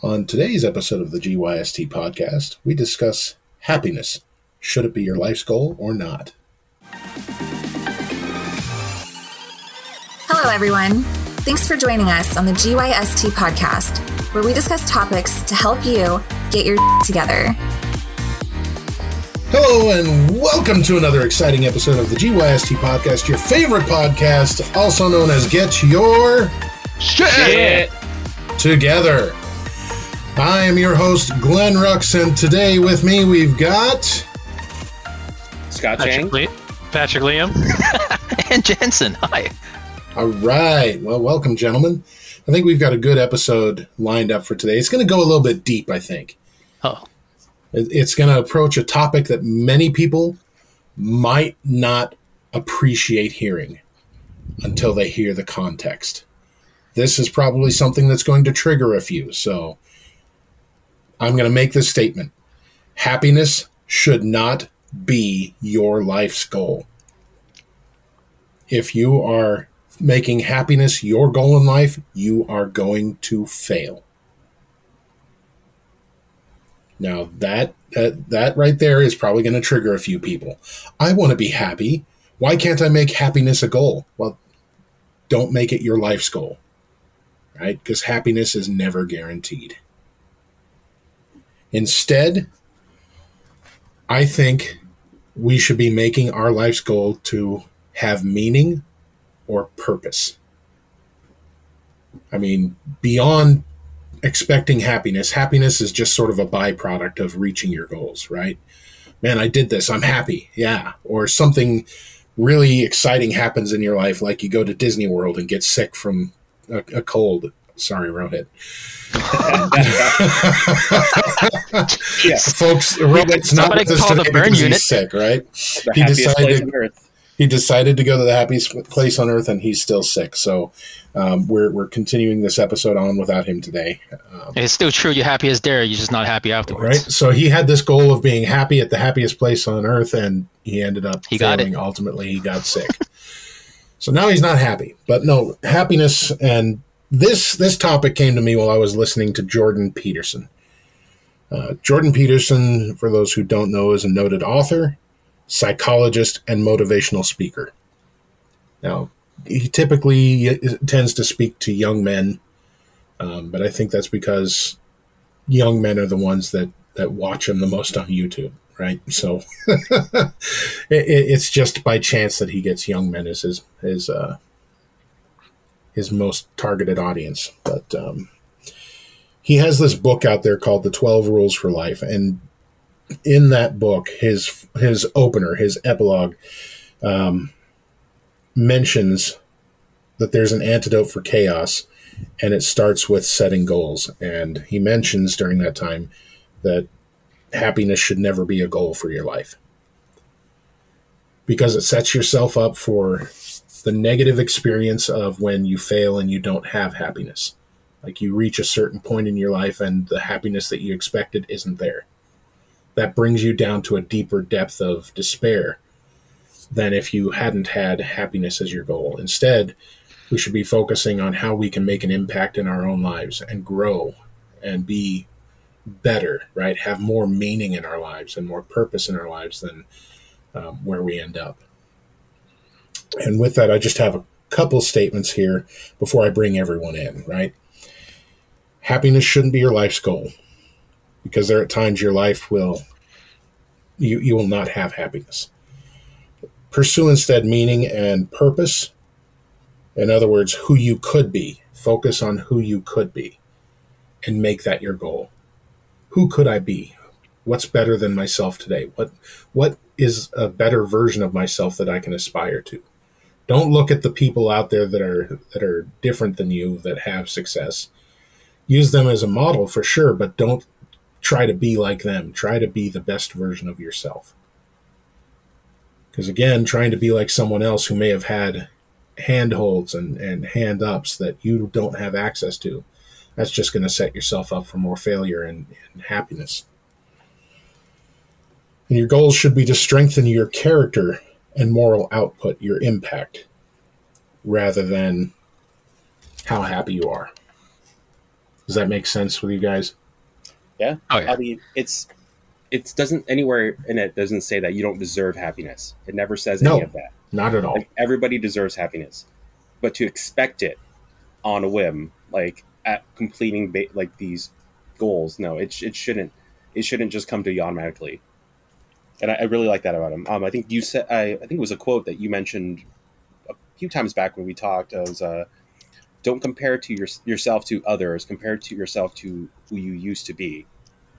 On today's episode of the GYST podcast, we discuss happiness. Should it be your life's goal or not? Hello, everyone. Thanks for joining us on the GYST podcast, where we discuss topics to help you get your together. Hello, and welcome to another exciting episode of the GYST podcast, your favorite podcast, also known as Get Your Shit. Together. I am your host, Glenn Rux, and today with me we've got. Scott Chang. Patrick, Lee- Patrick Liam. and Jensen. Hi. All right. Well, welcome, gentlemen. I think we've got a good episode lined up for today. It's going to go a little bit deep, I think. Oh, It's going to approach a topic that many people might not appreciate hearing until they hear the context. This is probably something that's going to trigger a few. So I'm going to make this statement happiness should not be your life's goal. If you are making happiness your goal in life, you are going to fail. Now that that, that right there is probably going to trigger a few people. I want to be happy. Why can't I make happiness a goal? Well, don't make it your life's goal. Right? Because happiness is never guaranteed. Instead, I think we should be making our life's goal to have meaning or purpose. I mean, beyond expecting happiness, happiness is just sort of a byproduct of reaching your goals, right? Man, I did this. I'm happy. Yeah. Or something really exciting happens in your life, like you go to Disney World and get sick from a, a cold. Sorry, Rohit. yes. Folks, Rohit's not Somebody with us the today burn because unit. he's sick, right? the He decided- he decided to go to the happiest place on earth and he's still sick so um, we're, we're continuing this episode on without him today um, It's still true. You're happy as there. You're just not happy afterwards, right so he had this goal of being happy at the happiest place on earth and he ended up He got failing ultimately he got sick so now he's not happy but no happiness and this this topic came to me while i was listening to jordan peterson uh, jordan peterson for those who don't know is a noted author psychologist and motivational speaker now he typically tends to speak to young men um, but i think that's because young men are the ones that that watch him the most on YouTube, right? So it, it- it's just by chance that he gets young men as his his uh, his most targeted audience. But um, he has this book out there called The Twelve Rules for Life, and in that book, his his opener, his epilogue, um, mentions that there's an antidote for chaos and it starts with setting goals. And he mentions during that time that happiness should never be a goal for your life because it sets yourself up for the negative experience of when you fail and you don't have happiness. Like you reach a certain point in your life and the happiness that you expected isn't there. That brings you down to a deeper depth of despair than if you hadn't had happiness as your goal. Instead, we should be focusing on how we can make an impact in our own lives and grow and be better, right? Have more meaning in our lives and more purpose in our lives than um, where we end up. And with that, I just have a couple statements here before I bring everyone in, right? Happiness shouldn't be your life's goal because there are times your life will you, you will not have happiness. Pursue instead meaning and purpose in other words, who you could be. Focus on who you could be and make that your goal. Who could I be? What's better than myself today? What what is a better version of myself that I can aspire to? Don't look at the people out there that are that are different than you that have success. Use them as a model for sure, but don't try to be like them. Try to be the best version of yourself. Because again, trying to be like someone else who may have had handholds and, and hand ups that you don't have access to. That's just going to set yourself up for more failure and, and happiness. And your goals should be to strengthen your character and moral output, your impact, rather than how happy you are. Does that make sense with you guys? Yeah. Oh, yeah. I mean, it's it doesn't anywhere in it doesn't say that you don't deserve happiness. It never says No. any of that. Not at all. Like everybody deserves happiness, but to expect it on a whim, like at completing ba- like these goals, no, it it shouldn't. It shouldn't just come to you automatically. And I, I really like that about him. Um, I think you said I, I think it was a quote that you mentioned a few times back when we talked. It was uh, don't compare to your, yourself to others. Compare to yourself to who you used to be,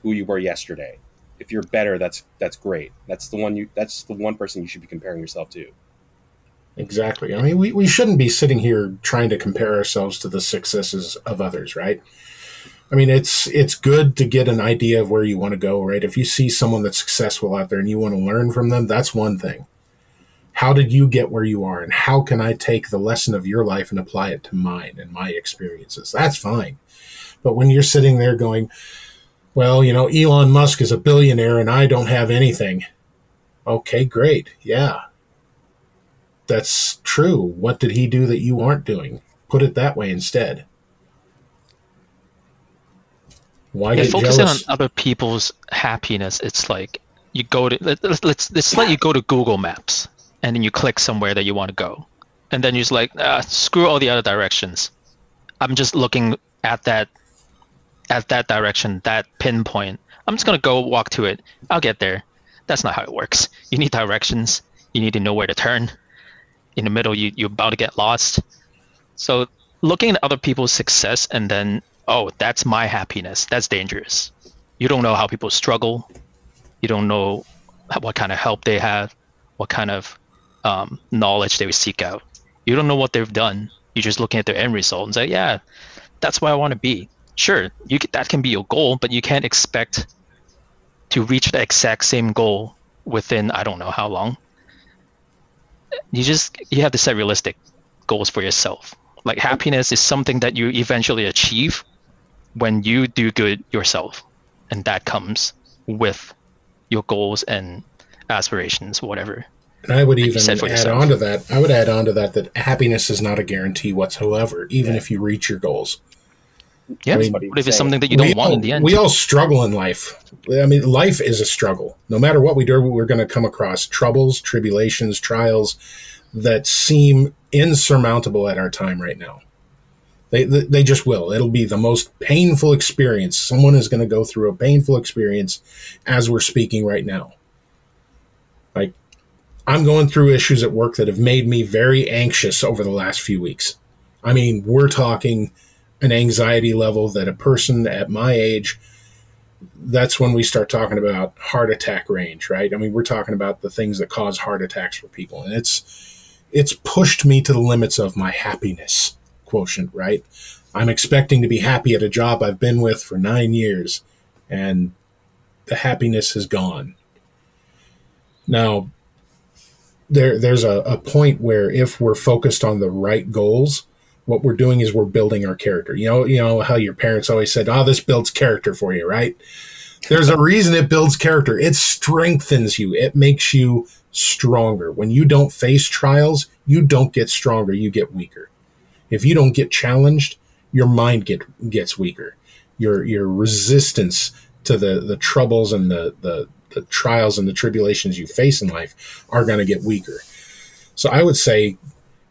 who you were yesterday. If you're better, that's that's great. That's the one you. That's the one person you should be comparing yourself to. Exactly. I mean, we, we shouldn't be sitting here trying to compare ourselves to the successes of others, right? I mean, it's it's good to get an idea of where you want to go, right? If you see someone that's successful out there and you want to learn from them, that's one thing. How did you get where you are, and how can I take the lesson of your life and apply it to mine and my experiences? That's fine. But when you're sitting there going, well, you know, Elon Musk is a billionaire and I don't have anything. Okay, great. Yeah, that's true. What did he do that you aren't doing? Put it that way instead. Why Yeah, focusing jealous? on other people's happiness, it's like you go to let- let's let's it's like you go to Google Maps and then you click somewhere that you want to go, and then you're just like ah, screw all the other directions. I'm just looking at that at that direction, that pinpoint. I'm just gonna go walk to it. I'll get there. That's not how it works. You need directions. You need to know where to turn. In the middle, you you're about to get lost. So looking at other people's success and then oh that's my happiness. That's dangerous. You don't know how people struggle. You don't know what kind of help they have what kind of um, knowledge they seek out. You don't know what they've done. You're just looking at their end result and say yeah that's where i want to be. Sure you that can be your goal but you can't expect to reach the exact same goal within i don't know how long. You just you have to set realistic goals for yourself. Like happiness is something that you eventually achieve when you do good yourself and that comes with your goals and aspirations whatever And I would even add yourself. on to that. I would add on to that that happiness is not a guarantee whatsoever, even if you reach your goals. yeah mean, what if it's something that you don't want all, in the end We all struggle in life. I mean, life is a struggle. No matter what we do, we're going to come across troubles, tribulations, trials that seem insurmountable at our time right now. They, they, just will. It'll be the most painful experience. Someone is going to go through a painful experience as we're speaking right now. Like, I'm going through issues at work that have made me very anxious over the last few weeks. I mean, we're talking an anxiety level that a person at my age that's when we start talking about heart attack range right i mean we're talking about the things that cause heart attacks for people and it's it's pushed me to the limits of my happiness quotient right i'm expecting to be happy at a job i've been with for 9 years and the happiness is gone now there there's a, a point where if we're focused on the right goals what we're doing is we're building our character. You know, you know how your parents always said, "Oh, this builds character for you," right? There's a reason it builds character. It strengthens you. It makes you stronger. When you don't face trials, you don't get stronger, you get weaker. If you don't get challenged, your mind get gets weaker. Your your resistance to the the troubles and the the, the trials and the tribulations you face in life are going to get weaker. So I would say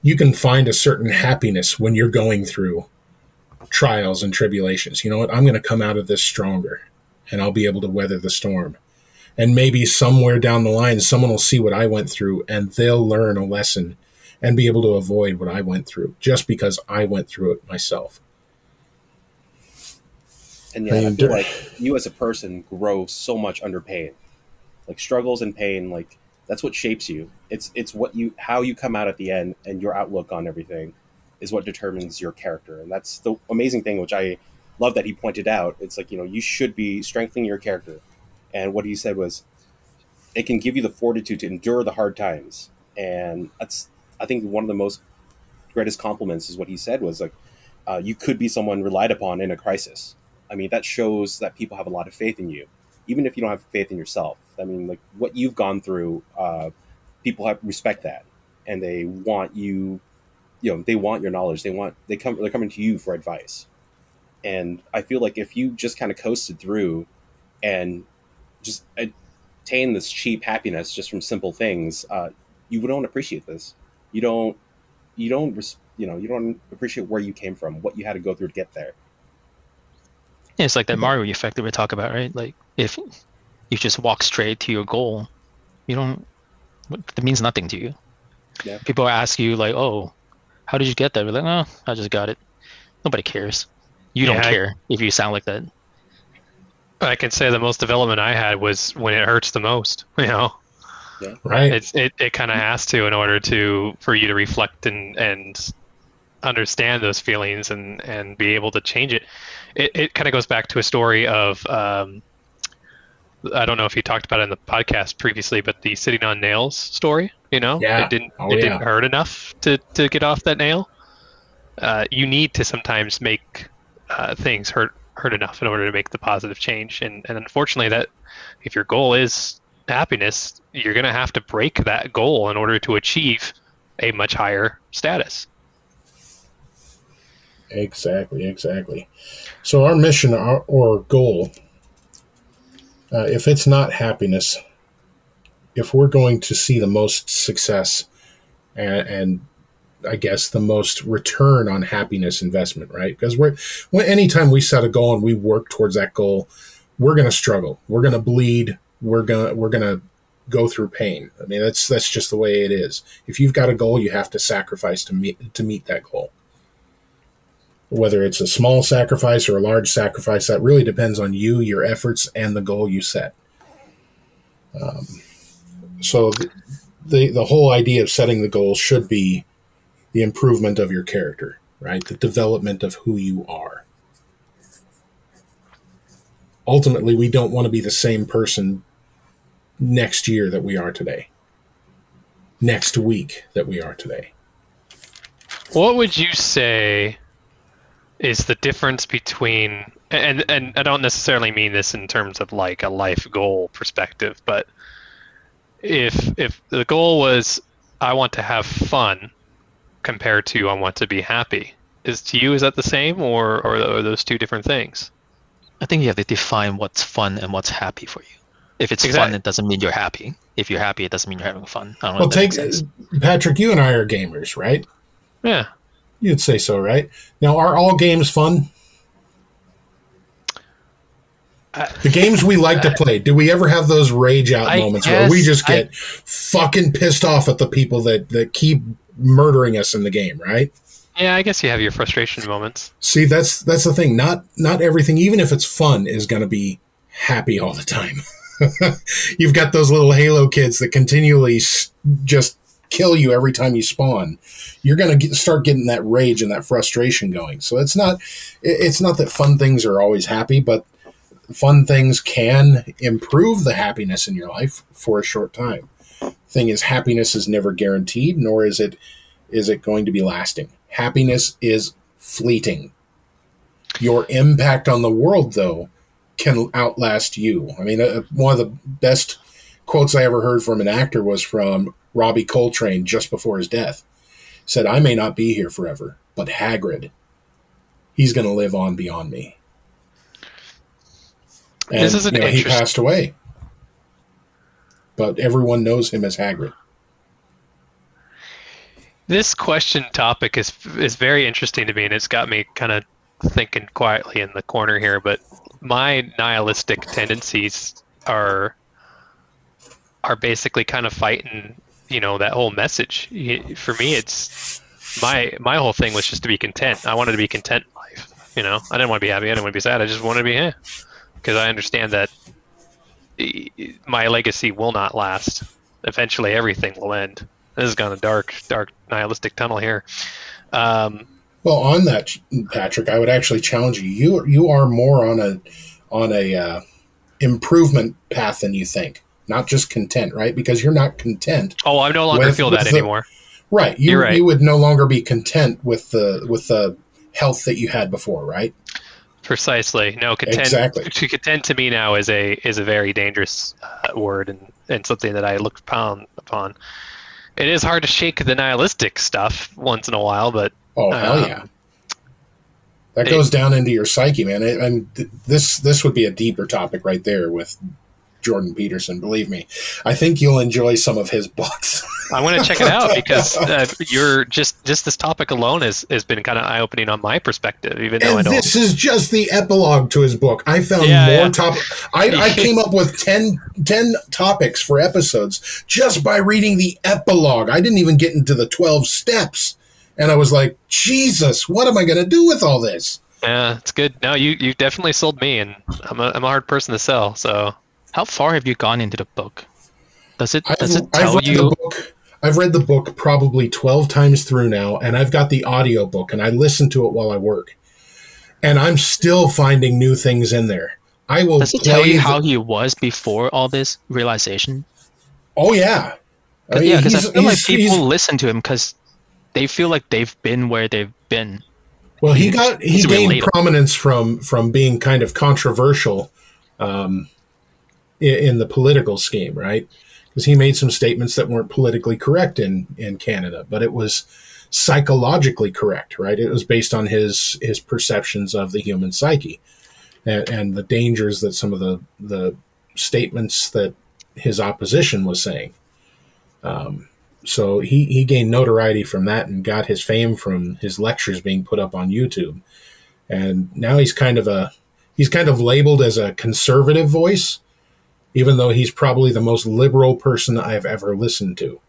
you can find a certain happiness when you're going through trials and tribulations. You know what? I'm going to come out of this stronger and I'll be able to weather the storm. And maybe somewhere down the line, someone will see what I went through and they'll learn a lesson and be able to avoid what I went through just because I went through it myself. And yeah, I I feel like you as a person grow so much under pain, like struggles and pain. Like that's what shapes you. It's it's what you how you come out at the end and your outlook on everything is what determines your character. And that's the amazing thing, which I love that he pointed out. It's like you know you should be strengthening your character, and what he said was, it can give you the fortitude to endure the hard times. And that's I think one of the most greatest compliments is what he said was like, uh, you could be someone relied upon in a crisis. I mean, that shows that people have a lot of faith in you, even if you don't have faith in yourself. I mean, like what you've gone through, uh, people have respect that, and they want you. You know, they want your knowledge. They want they come. They're coming to you for advice. And I feel like if you just kind of coasted through and just attain this cheap happiness just from simple things, uh, you don't appreciate this. You don't, you don't, you know, you don't appreciate where you came from, what you had to go through to get there. Yeah, it's like that mm-hmm. Mario effect that we talk about, right? Like if you just walk straight to your goal, you don't. That means nothing to you. Yeah. People ask you like, "Oh, how did you get that?" We're like, "Oh, I just got it." Nobody cares. You don't Yeah, I- care if you sound like that. I can say the most development I had was when it hurts the most. You know, Right. it's it, it kind of has to in order to for you to reflect and and understand those feelings and and be able to change it. It it kind of goes back to a story of um, I don't know if you talked about it in the podcast previously, but the sitting on nails story. You know, Yeah. it didn't Oh, it yeah. didn't hurt enough to to get off that nail. Uh, you need to sometimes make uh, things hurt hurt enough in order to make the positive change, and and unfortunately, that if your goal is happiness, you're going to have to break that goal in order to achieve a much higher status. Exactly, exactly. So our mission or, goal, uh, if it's not happiness, if we're going to see the most success and, and I guess the most return on happiness investment, right? Because we're when anytime we set a goal and we work towards that goal, we're going to struggle. We're going to bleed. We're gonna we're gonna go through pain. I mean, that's that's just the way it is. If you've got a goal, you have to sacrifice to meet to meet that goal whether it's a small sacrifice or a large sacrifice, that really depends on you, your efforts, and the goal you set. Um, so the, the the whole idea of setting the goal should be the improvement of your character, right? The development of who you are. Ultimately, we don't want to be the same person next year that we are today. Next week that we are today. What would you say is the difference between and and I don't necessarily mean this in terms of like a life goal perspective, but if if the goal was I want to have fun compared to I want to be happy, is to you is that the same or or are those two different things? I think you have to define what's fun and what's happy for you. If it's Exact- fun, it doesn't mean you're happy. If you're happy, it doesn't mean you're having fun. I don't Well, if take. Patrick. You and I are gamers, right? Yeah. You'd say so, right? Now, are all games fun? The games we like to play, do we ever have those rage out I moments where we guess just I- get fucking pissed off at the people that, that keep murdering us in the game, right? Yeah, I guess you have your frustration moments. See, that's that's the thing. Not not everything, even if it's fun, is going to be happy all the time. You've got those little Halo kids that continually just kill you every time you spawn. You're going to start getting that rage and that frustration going. So it's not it's not that fun things are always happy, but fun things can improve the happiness in your life for a short time. Thing is, happiness is never guaranteed, nor is it is it going to be lasting. Happiness is fleeting. Your impact on the world, though, can outlast you. I mean, uh, one of the best quotes I ever heard from an actor was from Robbie Coltrane just before his death. Said, "I may not be here forever, but Hagrid, he's going to live on beyond me." And, This is an you know, he passed away, but everyone knows him as Hagrid. This question topic is is very interesting to me, and it's got me kind of thinking quietly in the corner here. But my nihilistic tendencies are are basically kind of fighting, you know, that whole message. For me, it's my my whole thing was just to be content. I wanted to be content in life. You know, I didn't want to be happy. I didn't want to be sad. I just wanted to be here because I understand that my legacy will not last. Eventually, everything will end. This has gone a dark, dark nihilistic tunnel here. Um, Well, on that, Patrick, I would actually challenge you. You you are more on a on a uh, improvement path than you think. Not just content, right? Because you're not content, oh, I no longer With- feel with that the- anymore. right? You You're right. you would no longer be content with the with the health that you had before, right? Precisely. No, content. Exactly. To content to me now is a is a very dangerous uh, word and, and something that I look upon upon. It is hard to shake the nihilistic stuff once in a while, but Oh hell Um, yeah! that Hey. goes down into your psyche, man. It, and th- this this would be a deeper topic right there with Jordan Peterson. Believe me, I think you'll enjoy some of his books. I want to check it out because uh, you're just just this topic alone has has been kind of eye opening on my perspective, even though I and don't. this is just the epilogue to his book. I found Yeah, more yeah. top. I, I came up with 10, 10 topics for episodes just by reading the epilogue. I didn't even get into the twelve steps, and I was like, Jesus, what am I going to do with all this? Yeah, it's good. No, you you definitely sold me, and I'm a I'm a hard person to sell. So How far have you gone into the book? Does it I've, does it I've tell read you? the book. I've read the book probably 12 times through now, and I've got the audio book, and I listen to it while I work. And I'm still finding new things in there. I will Does it tell you the- how he was before all this realization? Oh yeah. I 'Cause- mean, yeah, because I he's- feel like people listen to him because they feel like they've been where they've been. Well, he got he gained relatable. prominence from from being kind of controversial um, in, in the political scheme, right? Because he made some statements that weren't politically correct in in Canada, but it was psychologically correct, right? It was based on his his perceptions of the human psyche and, and the dangers that some of the the statements that his opposition was saying. Um, so he, he gained notoriety from that and got his fame from his lectures being put up on YouTube. And now he's kind of a he's kind of labeled as a conservative voice, even though he's probably the most liberal person I've ever listened to.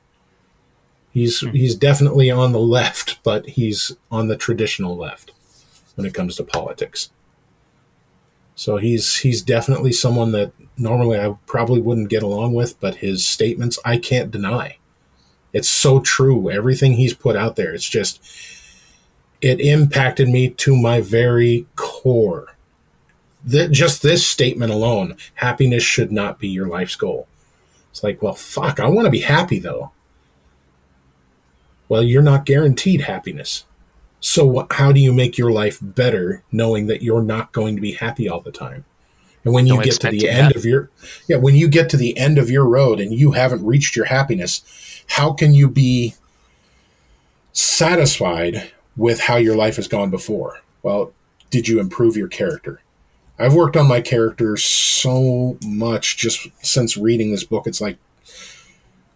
He's hmm. he's definitely on the left, but he's on the traditional left when it comes to politics. So he's he's definitely someone that normally I probably wouldn't get along with, but his statements I can't deny. It's so true. Everything he's put out there, it's just it impacted me to my very core. That just this statement alone, happiness should not be your life's goal. It's like, well, fuck, I want to be happy though. Well, you're not guaranteed happiness. So how do you make your life better knowing that you're not going to be happy all the time? And when you Don't get to the end have- of your yeah, when you get to the end of your road and you haven't reached your happiness, how can you be satisfied with how your life has gone before? Well, did you improve your character? I've worked on my character so much just since reading this book. It's like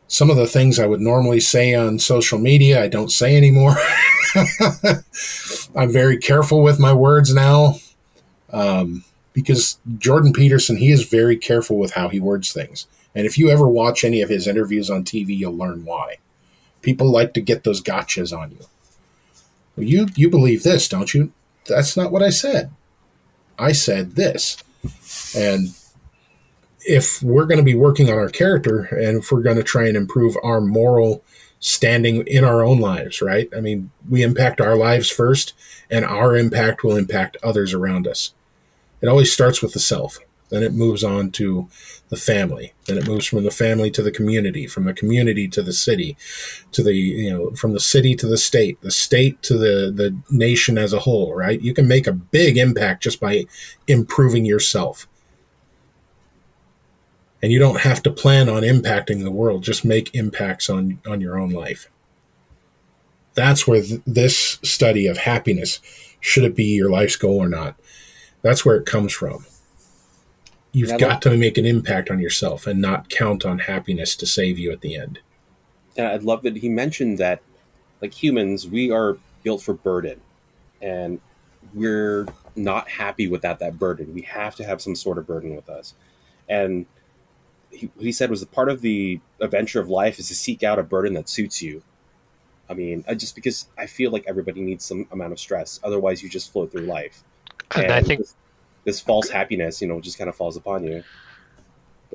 some of the things I would normally say on social media, I don't say anymore. I'm very careful with my words now um, because Jordan Peterson, he is very careful with how he words things. And if you ever watch any of his interviews on TV, you'll learn why. People like to get those gotchas on you. Well, you you believe this, don't you? That's not what I said. I said this. And if we're going to be working on our character and if we're going to try and improve our moral standing in our own lives, right? I mean, we impact our lives first, and our impact will impact others around us. It always starts with the self, then it moves on to the family, then it moves from the family to the community, from the community to the city, to the you know from the city to the state, the state to the the nation as a whole, right? You can make a big impact just by improving yourself. And you don't have to plan on impacting the world, just make impacts on on your own life. That's where th- this study of happiness should it be your life's goal or not? That's where it comes from. You've And got love- to make an impact on yourself and not count on happiness to save you at the end. And I'd love that he mentioned that, like humans, we are built for burden, and we're not happy without that burden. We have to have some sort of burden with us. And he, he said was a part of the adventure of life is to seek out a burden that suits you. I mean, I, just because I feel like everybody needs some amount of stress, otherwise you just float through life. And I think this, this false happiness, you know, just kind of falls upon you.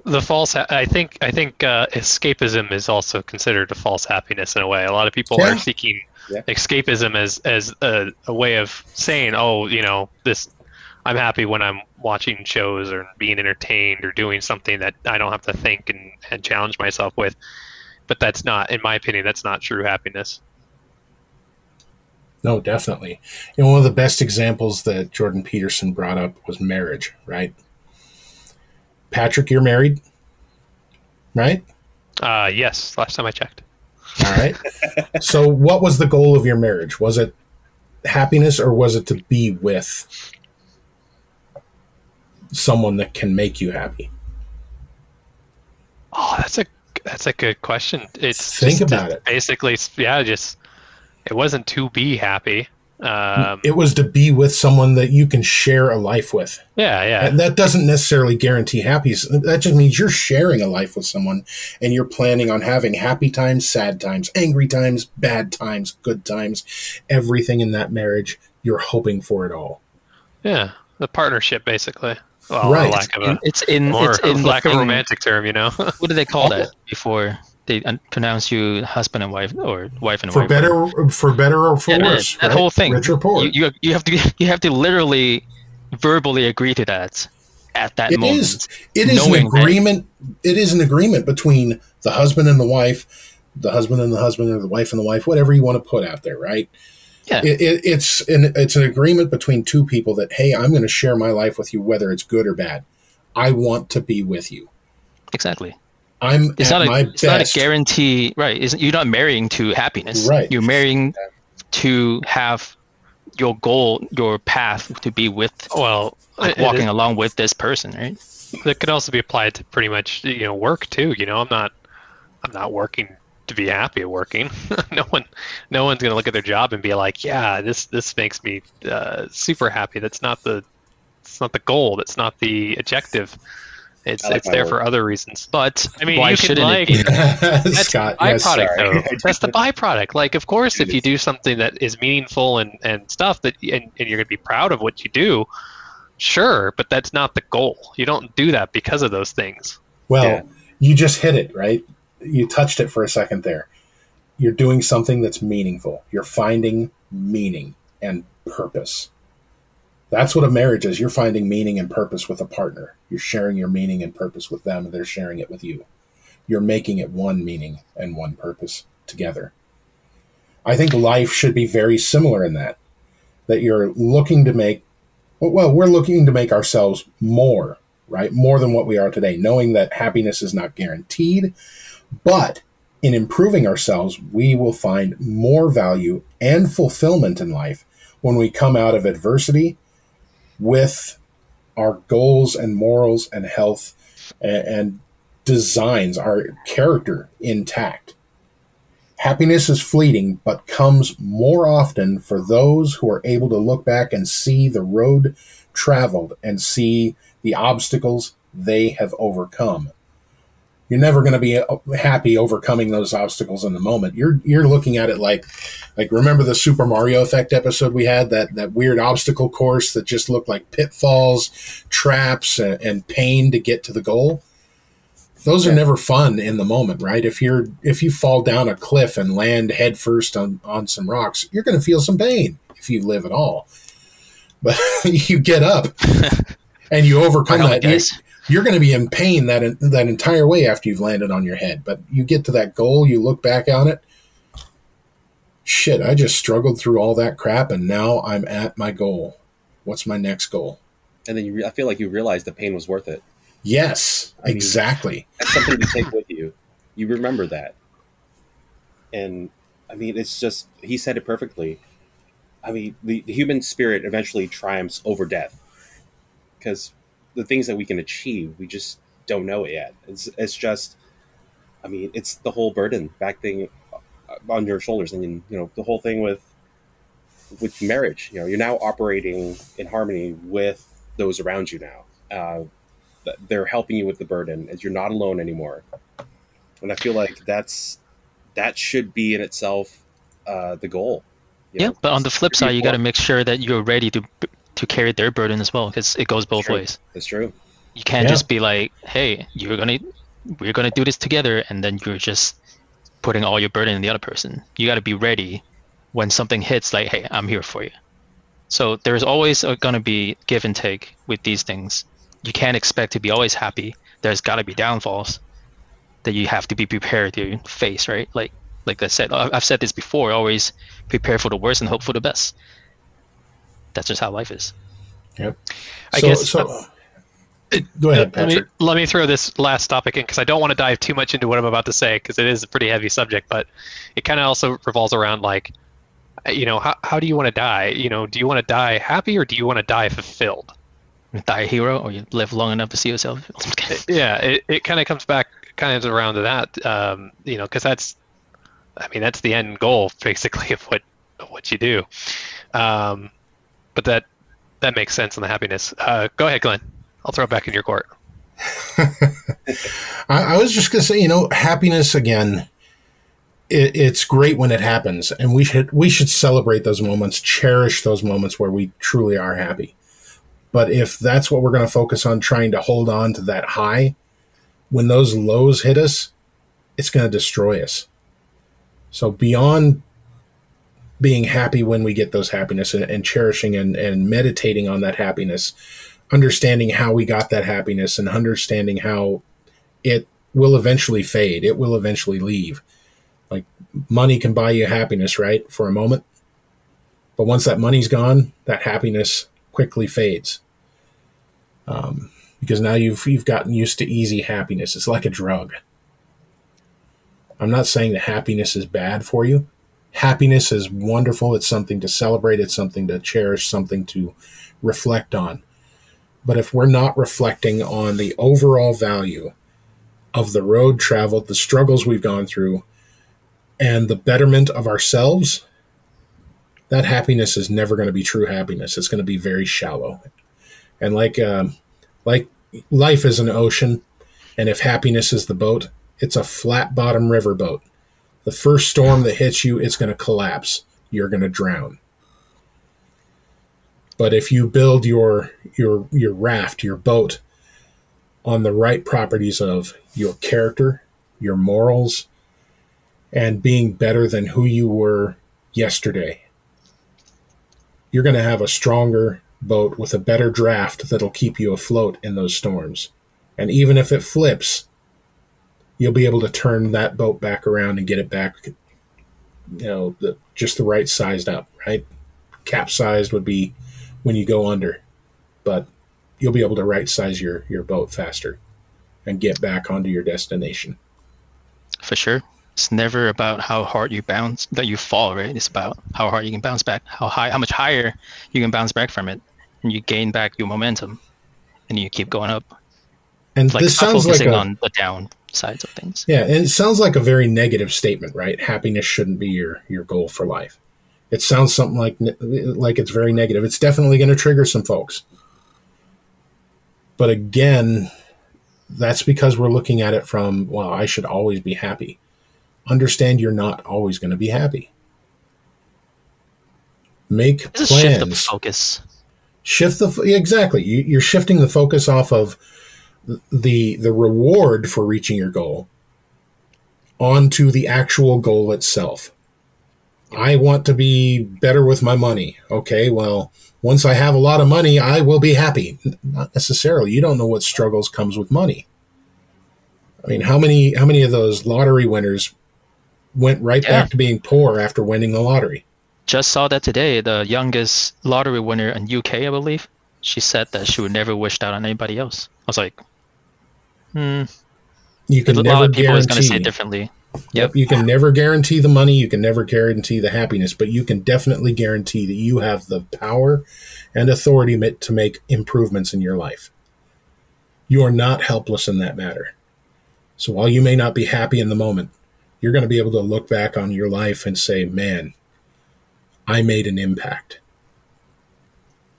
the false ha- i think i think uh, escapism is also considered a false happiness in a way a lot of people Yeah. are seeking Yeah. escapism as as a, a way of saying oh you know this i'm happy when i'm watching shows or being entertained or doing something that i don't have to think and, and challenge myself with but that's not in my opinion that's not true happiness No, definitely. You know, one of the best examples that Jordan Peterson brought up was marriage, right? Patrick, you're married, right? uh yes last time i checked All right. so, what was the goal of your marriage? Was it happiness or was it to be with someone that can make you happy? Oh, that's a that's a good question. It's Think about it. Basically, yeah, just it wasn't to be happy. Um, it was to be with someone that you can share a life with. yeah, yeah, And that doesn't necessarily guarantee happiness. That just means you're sharing a life with someone and you're planning on having happy times, sad times, angry times, bad times, good times, everything in that marriage. You're hoping for it all. yeah. The partnership, basically. Well, Right. lack of a It's in more it's in lack of a romantic term, you know. What do they call that before they pronounce you husband and wife or wife and For wife? better, for better or for Yeah, worse. that right? whole thing. Rich or poor. You, you you have to you have to literally verbally agree to that at that It moment. is. It is an knowing that- agreement. It is an agreement between the husband and the wife, the husband and the husband, or the wife and the wife, whatever you want to put out there, right? Yeah. It, it, it's an it's an agreement between two people that hey, I'm going to share my life with you, whether it's good or bad. I want to be with you. Exactly. I'm It's at not my a it's not a guarantee, right? It's, you're not marrying to happiness. Right. You're marrying to have your goal, your path to be with, well, like it- walking along with this person, right? that could also be applied to pretty much you know work too you know i'm not i'm not working to be happy at working no one no one's going to look at their job and be like yeah this this makes me uh, super happy that's not the it's not the goal that's not the objective it's like it's there work. for other reasons but i mean Why you can shouldn't like it that's Scott, the yes, byproduct sorry. though. That's the byproduct. Like, of course, if you do something that is meaningful and, and stuff that and, and you're gonna be proud of what you do, sure, but that's not the goal. You don't do that because of those things. Well, Yeah. you just hit it, right? You touched it for a second there. You're doing something that's meaningful. You're finding meaning and purpose. That's what a marriage is. You're finding meaning and purpose with a partner. You're sharing your meaning and purpose with them, and they're sharing it with you. You're making it one meaning and one purpose together. I think life should be very similar in that. That you're looking to make, well, we're looking to make ourselves more right? More than what we are today, knowing that happiness is not guaranteed. But in improving ourselves, we will find more value and fulfillment in life when we come out of adversity with our goals and morals and health and, and designs, our character intact. Happiness is fleeting, but comes more often for those who are able to look back and see the road traveled and see the obstacles they have overcome. You're never going to be uh, happy overcoming those obstacles in the moment. You're you're looking at it like like remember the Super Mario Effect episode we had that that weird obstacle course that just looked like pitfalls, traps, and, and pain to get to the goal. Those are never fun in the moment, right? If you're if you fall down a cliff and land headfirst on on some rocks, you're going to feel some pain if you live at all. But you get up and you overcome that. You're going to be in pain that that entire way after you've landed on your head. But you get to that goal, you look back on it. Shit, I just struggled through all that crap, and now I'm at my goal. What's my next goal? and then you re- I feel like you realize the pain was worth it. Yes, I mean- exactly. That's something you take with you. You remember that. And I mean, it's just, he said it perfectly. I mean, the, the human spirit eventually triumphs over death because the things that we can achieve, we just don't know it yet. It's, it's just, I mean, it's the whole burden back thing on your shoulders. And, you know, the whole thing with, with marriage, you know, you're now operating in harmony with those around you now. Uh, they're helping you with the burden as you're not alone anymore and i feel like that's that should be in itself uh, the goal you Yeah, know? but on the flip side, you got to make sure that you're ready to to carry their burden as well, because it goes both True. ways. that's true You can't Yeah. just be like, "Hey, you're gonna, we're gonna do this together," and then you're just putting all your burden on the other person. You got to be ready when something hits. Like, "Hey, I'm here for you." So there's always uh, gonna be give and take with these things. You can't expect to be always happy. There's got to be downfalls that you have to be prepared to face, right? Like, like I said, I've said this before. Always prepare for the worst and hope for the best. That's just how life is. Yep. I so, guess- so. go ahead, let me Patrick. let me throw this last topic in because I don't want to dive too much into what I'm about to say because it is a pretty heavy subject, but it kind of also revolves around like Uh, You know, how, how do you want to die? You know, do you want to die happy or do you want to die fulfilled? Die a hero, or you live long enough to see yourself. Yeah, it, it kind of comes back kind of around to that, um, you know, because that's, I mean, that's the end goal basically of what of what you do. Um, but that that makes sense on the happiness. Uh, go ahead, Glenn. I'll throw it back in your court. I, I was just going to say, you know, happiness again. It, it's great when it happens, and we should we should celebrate those moments, cherish those moments where we truly are happy. But if that's what we're going to focus on, trying to hold on to that high, when those lows hit us, it's going to destroy us. So beyond being happy when we get those happiness and, and cherishing and, and meditating on that happiness, understanding how we got that happiness and understanding how it will eventually fade. It will eventually leave. Like money can buy you happiness, right? For a moment. But once that money's gone, that happiness quickly fades. Um, because now you've you've gotten used to easy happiness. It's like a drug. I'm not saying that happiness is bad for you. Happiness is wonderful. It's something to celebrate. It's something to cherish. Something to reflect on. But if we're not reflecting on the overall value of the road traveled, the struggles we've gone through, and the betterment of ourselves, that happiness is never going to be true happiness. It's going to be very shallow. And like um, like life is an ocean, and if happiness is the boat, it's a flat bottom river boat. The first storm that hits you, it's going to collapse. You're going to drown. But if you build your your your raft, your boat on the right properties of your character, your morals, and being better than who you were yesterday, you're going to have a stronger boat with a better draft that'll keep you afloat in those storms. And even if it flips, you'll be able to turn that boat back around and get it back, you know, the, just the right sized up, right? Capsized would be when you go under, but you'll be able to right size your, your boat faster and get back onto your destination. For sure. It's never about how hard you bounce that you fall, right? It's about how hard you can bounce back, how high, how much higher you can bounce back from it, and you gain back your momentum, and you keep going up. And Like this sounds like a, on the down sides of things. Yeah, and it sounds like a very negative statement, right? Happiness shouldn't be your your goal for life. It sounds something like like it's very negative. It's definitely going to trigger some folks. But again, that's because we're looking at it from, well, I should always be happy. Understand you're not always going to be happy. Make Just shift the focus. shift the exactly you, you're shifting the focus off of the the reward for reaching your goal onto the actual goal itself i want to be better with my money okay well once i have a lot of money i will be happy not necessarily you don't know what struggles comes with money i mean how many how many of those lottery winners went right Yeah. back to being poor after winning the lottery Just saw that today. The youngest lottery winner in UK, I believe. She said that she would never wish that on anybody else. I was like, hmm. you can A lot never of people is going to say guarantee it differently. Yep. You can never guarantee the money. You can never guarantee the happiness, but you can definitely guarantee that you have the power and authority to make improvements in your life. You are not helpless in that matter. So while you may not be happy in the moment, you're going to be able to look back on your life and say, man, I made an impact.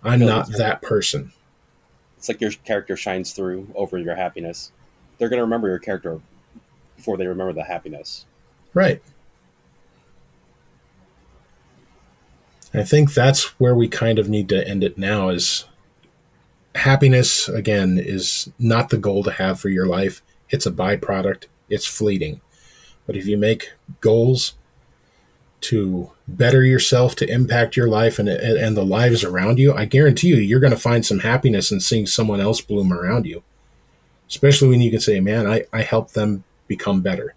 I'm not that person. It's like your character shines through over your happiness. They're going to remember your character before they remember the happiness. Right. I think that's where we kind of need to end it now is happiness again is not the goal to have for your life. It's a byproduct. It's fleeting. But if you make goals to better yourself, to impact your life and and, the lives around you, I guarantee you you're going to find some happiness in seeing someone else bloom around you. Especially when you can say, "Man, I I helped them become better."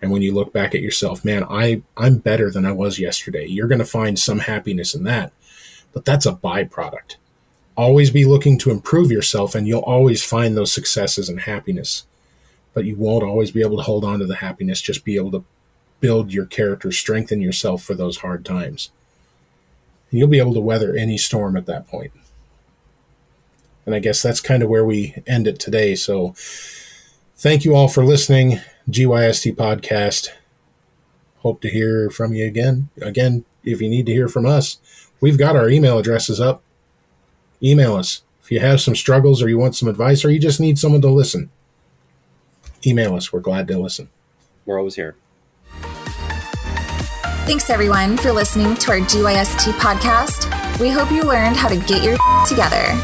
and when you look back at yourself man i i'm better than i was yesterday you're going to find some happiness in that but that's a byproduct always be looking to improve yourself and you'll always find those successes and happiness but you won't always be able to hold on to the happiness just be able to build your character, strengthen yourself for those hard times. And you'll be able to weather any storm at that point. And I guess that's kind of where we end it today. So thank you all for listening. GYST podcast. Hope to hear from you again. Again, if you need to hear from us, we've got our email addresses up. Email us. If you have some struggles or you want some advice or you just need someone to listen, email us. We're glad to listen. We're always here. Thanks everyone for listening to our GYST podcast. We hope you learned how to get your together.